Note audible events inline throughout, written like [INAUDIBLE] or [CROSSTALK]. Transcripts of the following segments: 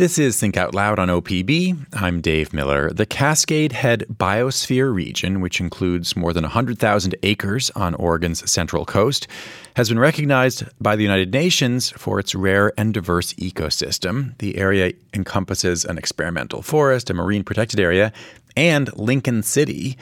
This is Think Out Loud on OPB. I'm Dave Miller. The Cascade Head Biosphere region, which includes more than 100,000 acres on Oregon's central coast, has been recognized by the United Nations for its rare and diverse ecosystem. The area encompasses an experimental forest, a marine protected area, and Lincoln City.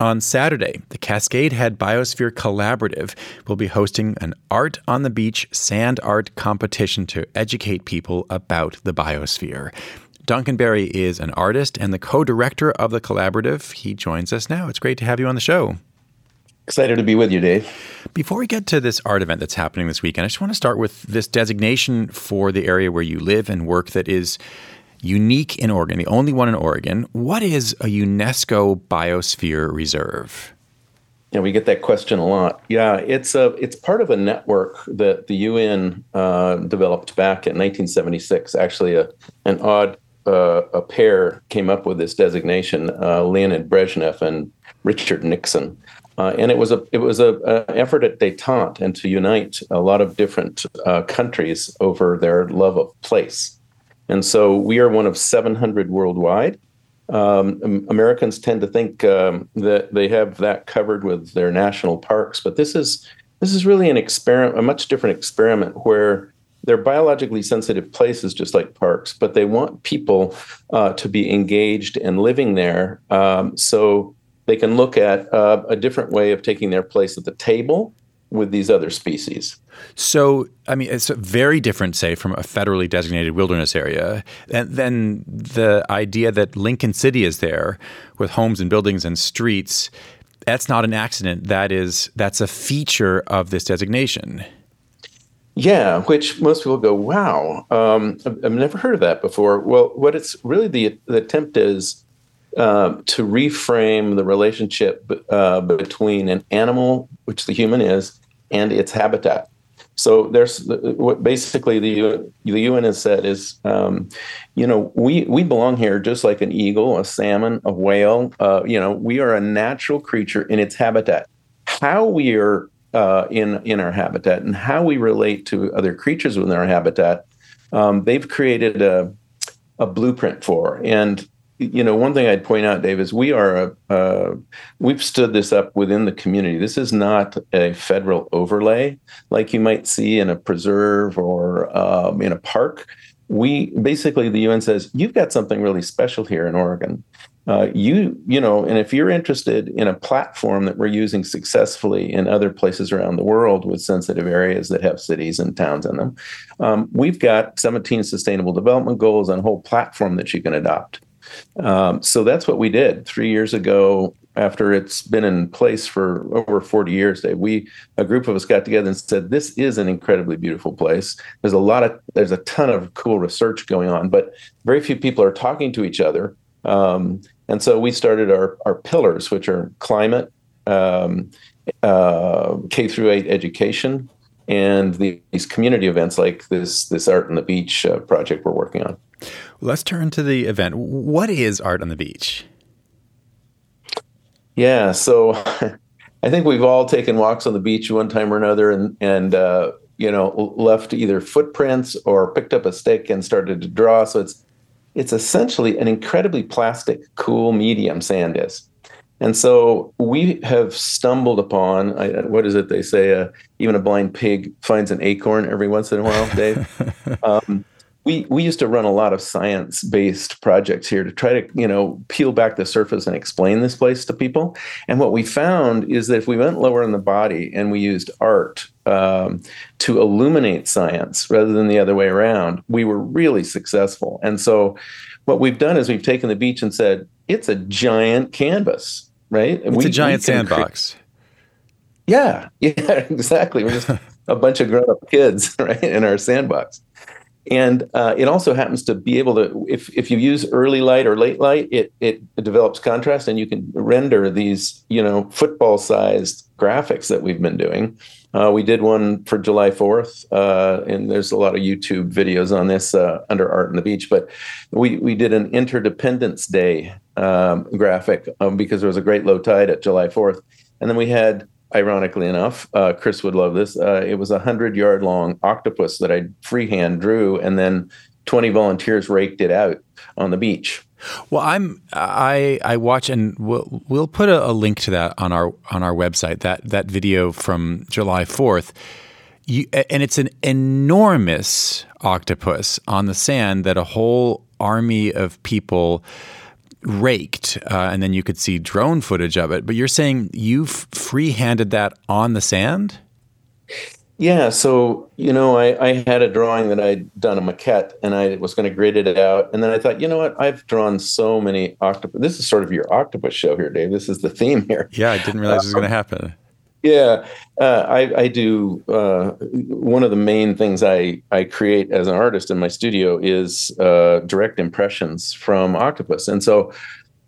On Saturday, the Cascade Head Biosphere Collaborative will be hosting an Art on the Beach sand art competition to educate people about the biosphere. Duncan Berry is an artist and the co director of the collaborative. He joins us now. It's great to have you on the show. Excited to be with you, Dave. Before we get to this art event that's happening this weekend, I just want to start with this designation for the area where you live and work that is unique in Oregon, the only one in Oregon. What is a UNESCO Biosphere Reserve? Yeah, we get that question a lot. Yeah, it's a it's part of a network that the UN uh, developed back in 1976. Actually, a, an odd uh, a pair came up with this designation, uh, Leonid Brezhnev and Richard Nixon. Uh, and it was a it was a, a, effort at détente and to unite a lot of different uh, countries over their love of place. And so we are one of 700 worldwide. Um, Americans tend to think um, that they have that covered with their national parks, but this is this is really an experiment, a much different experiment where they're biologically sensitive places, just like parks, but they want people uh, to be engaged and living there, um, so they can look at uh, a different way of taking their place at the table with these other species. So, I mean, it's very different, say, from a federally designated wilderness area. And then the idea that Lincoln City is there with homes and buildings and streets, that's not an accident. That is, that's a feature of this designation. Yeah, which most people go, wow, um, I've never heard of that before. Well, what it's really the, the attempt is uh, to reframe the relationship uh, between an animal, which the human is, and its habitat. So there's what basically the the UN has said is, um, you know, we we belong here just like an eagle, a salmon, a whale. Uh, you know, we are a natural creature in its habitat. How we are uh, in in our habitat and how we relate to other creatures within our habitat, um, they've created a a blueprint for. And you know, one thing I'd point out, Dave, is we are a, we've stood this up within the community. This is not a federal overlay like you might see in a preserve or um, in a park. We basically the UN says you've got something really special here in Oregon. Uh, you you know, and if you're interested in a platform that we're using successfully in other places around the world with sensitive areas that have cities and towns in them, um, we've got 17 sustainable development goals and a whole platform that you can adopt. Um, so that's what we did three years ago. After it's been in place for over 40 years, Dave, we a group of us got together and said, "This is an incredibly beautiful place. There's a lot of there's a ton of cool research going on, but very few people are talking to each other." Um, and so we started our our pillars, which are climate, um, uh, K through eight education, and the, these community events like this this art on the beach uh, project we're working on. Let's turn to the event. What is art on the beach? Yeah, so [LAUGHS] I think we've all taken walks on the beach one time or another, and and uh, you know left either footprints or picked up a stick and started to draw. So it's it's essentially an incredibly plastic, cool medium. Sand is. And so we have stumbled upon I, what is it they say? Uh, even a blind pig finds an acorn every once in a while, Dave. [LAUGHS] um, we we used to run a lot of science based projects here to try to you know peel back the surface and explain this place to people. And what we found is that if we went lower in the body and we used art um, to illuminate science rather than the other way around, we were really successful. And so what we've done is we've taken the beach and said it's a giant canvas right? It's we, a giant sandbox. Create, yeah, [LAUGHS] yeah, exactly. We're just [LAUGHS] a bunch of grown up kids, [LAUGHS] right, in our sandbox. And uh, it also happens to be able to, if, if you use early light or late light, it, it, develops contrast and you can render these, you know, football sized graphics that we've been doing. Uh, we did one for July 4th, uh, and there's a lot of YouTube videos on this uh, under Art on the Beach. But we, we did an Interdependence Day um, graphic um, because there was a great low tide at July 4th. And then we had, ironically enough, uh, Chris would love this. Uh, it was a 100 yard long octopus that I freehand drew and then 20 volunteers raked it out on the beach. Well, I'm I I watch and we'll we'll put a, a, link to that on our on our website that that video from July 4th. You, and it's an enormous octopus on the sand that a whole army of people raked, uh, and then you could see drone footage of it. But you're saying you free-handed that on the sand? Yeah, so you know, I, I had a drawing that I'd done a maquette, and I was going to grid it out, and then I thought, you know what? I've drawn so many octopus. This is sort of your octopus show here, Dave. This is the theme here. Yeah, I didn't realize uh, it was going to happen. Yeah, uh, I, I, do. Uh, one of the main things I, I create as an artist in my studio is uh, direct impressions from octopus, and so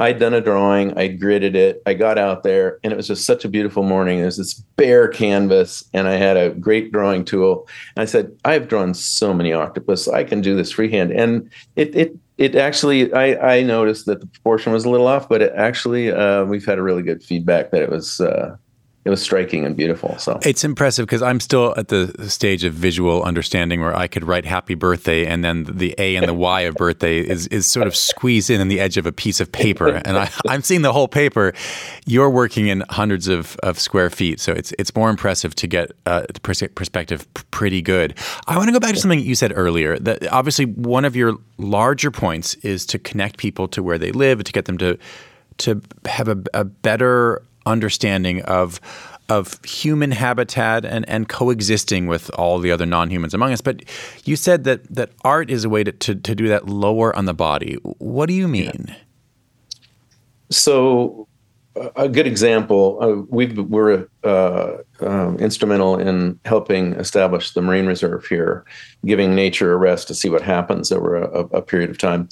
I'd done a drawing, I gridded it, I got out there, and it was just such a beautiful morning. There's this bare canvas, and I had a great drawing tool. And I said, I've drawn so many octopus, I can do this freehand. And it it it actually I, I noticed that the proportion was a little off, but it actually uh, we've had a really good feedback that it was uh, it was striking and beautiful. So it's impressive because I'm still at the stage of visual understanding where I could write "Happy Birthday" and then the A and the Y of birthday is is sort of squeezed in in the edge of a piece of paper, and I, [LAUGHS] I'm seeing the whole paper. You're working in hundreds of, of square feet, so it's it's more impressive to get uh, the perspective pretty good. I want to go back to something you said earlier. That obviously one of your larger points is to connect people to where they live, to get them to to have a, a better understanding of of human habitat and, and coexisting with all the other non-humans among us. But you said that that art is a way to, to, to do that lower on the body. What do you mean? Yeah. So a good example, uh, we were uh, um, instrumental in helping establish the Marine Reserve here, giving nature a rest to see what happens over a, a period of time.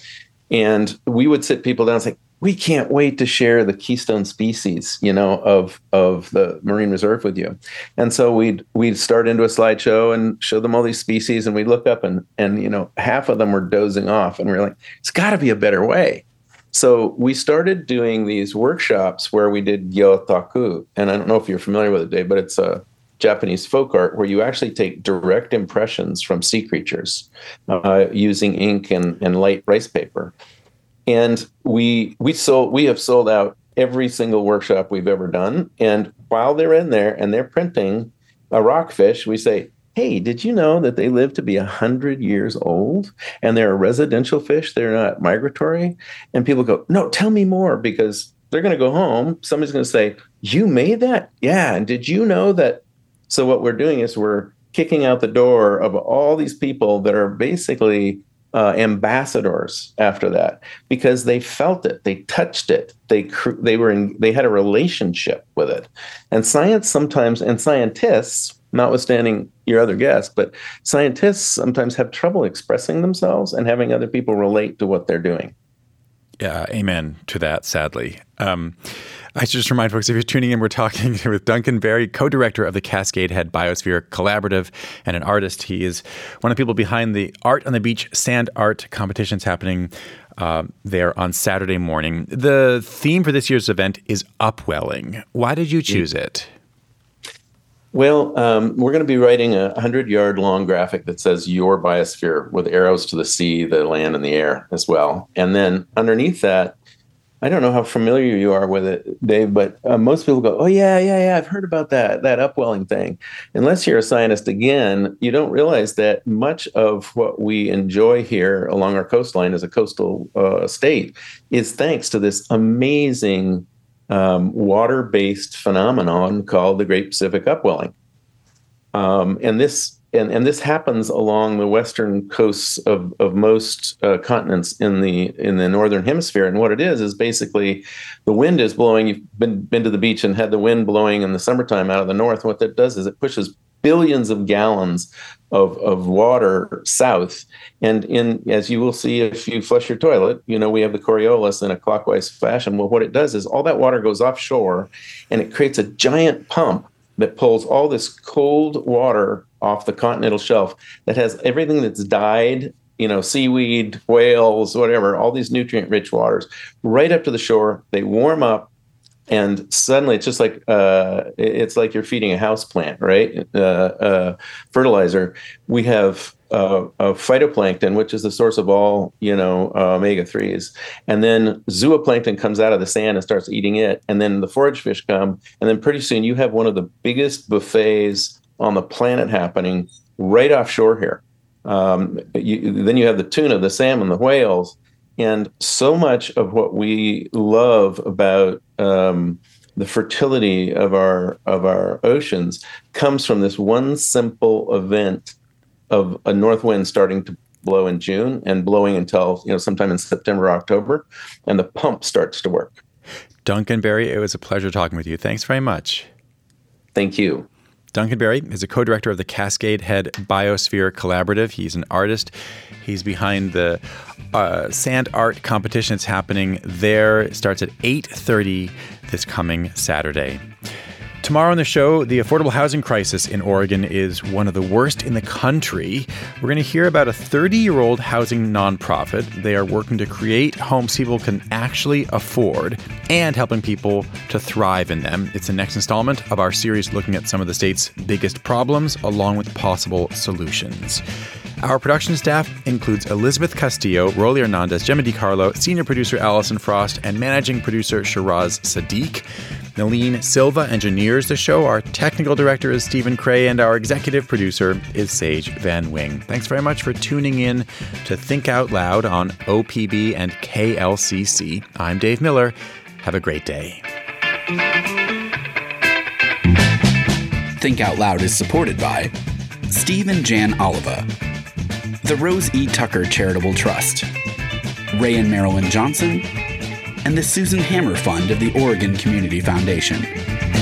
And we would sit people down and say, we can't wait to share the keystone species, you know, of of the marine reserve with you. And so we'd we'd start into a slideshow and show them all these species, and we look up and and you know half of them were dozing off, and we are like, it's got to be a better way. So we started doing these workshops where we did gyotaku, and I don't know if you're familiar with it, Dave, but it's a Japanese folk art where you actually take direct impressions from sea creatures uh, using ink and, and light rice paper and we we sold we have sold out every single workshop we've ever done. And while they're in there and they're printing a rockfish we say hey did you know that they live to be 100 years old? And they're a residential fish. They're not migratory. And people go no tell me more because they're going to go home. Somebody's going to say you made that? Yeah. And did you know that? So what we're doing is we're kicking out the door of all these people that are basically uh, ambassadors after that because they felt it, they touched it, they they were in, they had a relationship with it, and science sometimes and scientists, notwithstanding your other guests, but scientists sometimes have trouble expressing themselves and having other people relate to what they're doing. Yeah, amen to that. Sadly. Um, I should just remind folks if you're tuning in, we're talking [LAUGHS] with Duncan Berry, co director of the Cascade Head Biosphere Collaborative and an artist. He is one of the people behind the Art on the Beach sand art competitions happening uh, there on Saturday morning. The theme for this year's event is upwelling. Why did you choose it? Well, um, we're going to be writing a 100 yard long graphic that says your biosphere with arrows to the sea, the land, and the air as well. And then underneath that, I don't know how familiar you are with it, Dave, but uh, most people go, "Oh yeah, yeah, yeah, I've heard about that that upwelling thing." Unless you're a scientist, again, you don't realize that much of what we enjoy here along our coastline as a coastal uh, state is thanks to this amazing um, water-based phenomenon called the Great Pacific Upwelling. Um, and this and, and this happens along the western coasts of, of most uh, continents in the in the northern hemisphere. And what it is is basically the wind is blowing. You've been been to the beach and had the wind blowing in the summertime out of the north. What that does is it pushes billions of gallons of, of water south. And in as you will see if you flush your toilet, you know, we have the Coriolis in a clockwise fashion. Well, what it does is all that water goes offshore and it creates a giant pump that pulls all this cold water off the continental shelf that has everything that's died you know, seaweed, whales, whatever, all these nutrient rich waters right up to the shore. They warm up and suddenly it's just like uh, it's like you're feeding a house plant, right? Uh, uh, fertilizer. We have uh, of phytoplankton, which is the source of all you know uh, omega threes, and then zooplankton comes out of the sand and starts eating it, and then the forage fish come, and then pretty soon you have one of the biggest buffets on the planet happening right offshore here. Um, you, then you have the tuna, the salmon, the whales, and so much of what we love about um, the fertility of our of our oceans comes from this one simple event of a north wind starting to blow in June and blowing until you know sometime in September October, and the pump starts to work. Duncan Berry, it was a pleasure talking with you. Thanks very much. Thank you. Duncan Berry is a co-director of the Cascade Head Biosphere Collaborative. He's an artist. He's behind the uh, sand art competition that's happening there. It starts at 8:30 this coming Saturday. Tomorrow on the show, the affordable housing crisis in Oregon is one of the worst in the country. We're going to hear about a 30 year old housing nonprofit. They are working to create homes people can actually afford and helping people to thrive in them. It's the next installment of our series looking at some of the state's biggest problems along with possible solutions. Our production staff includes Elizabeth Castillo, Rolly Hernandez, Gemma DiCarlo, senior producer Allison Frost, and managing producer Shiraz Sadiq. Nalene Silva engineers the show. Our technical director is Stephen Cray, and our executive producer is Sage Van Wing. Thanks very much for tuning in to Think Out Loud on OPB and KLCC. I'm Dave Miller. Have a great day. Think Out Loud is supported by Steve and Jan Oliva, the Rose E. Tucker Charitable Trust, Ray and Marilyn Johnson, and the Susan Hammer Fund of the Oregon Community Foundation.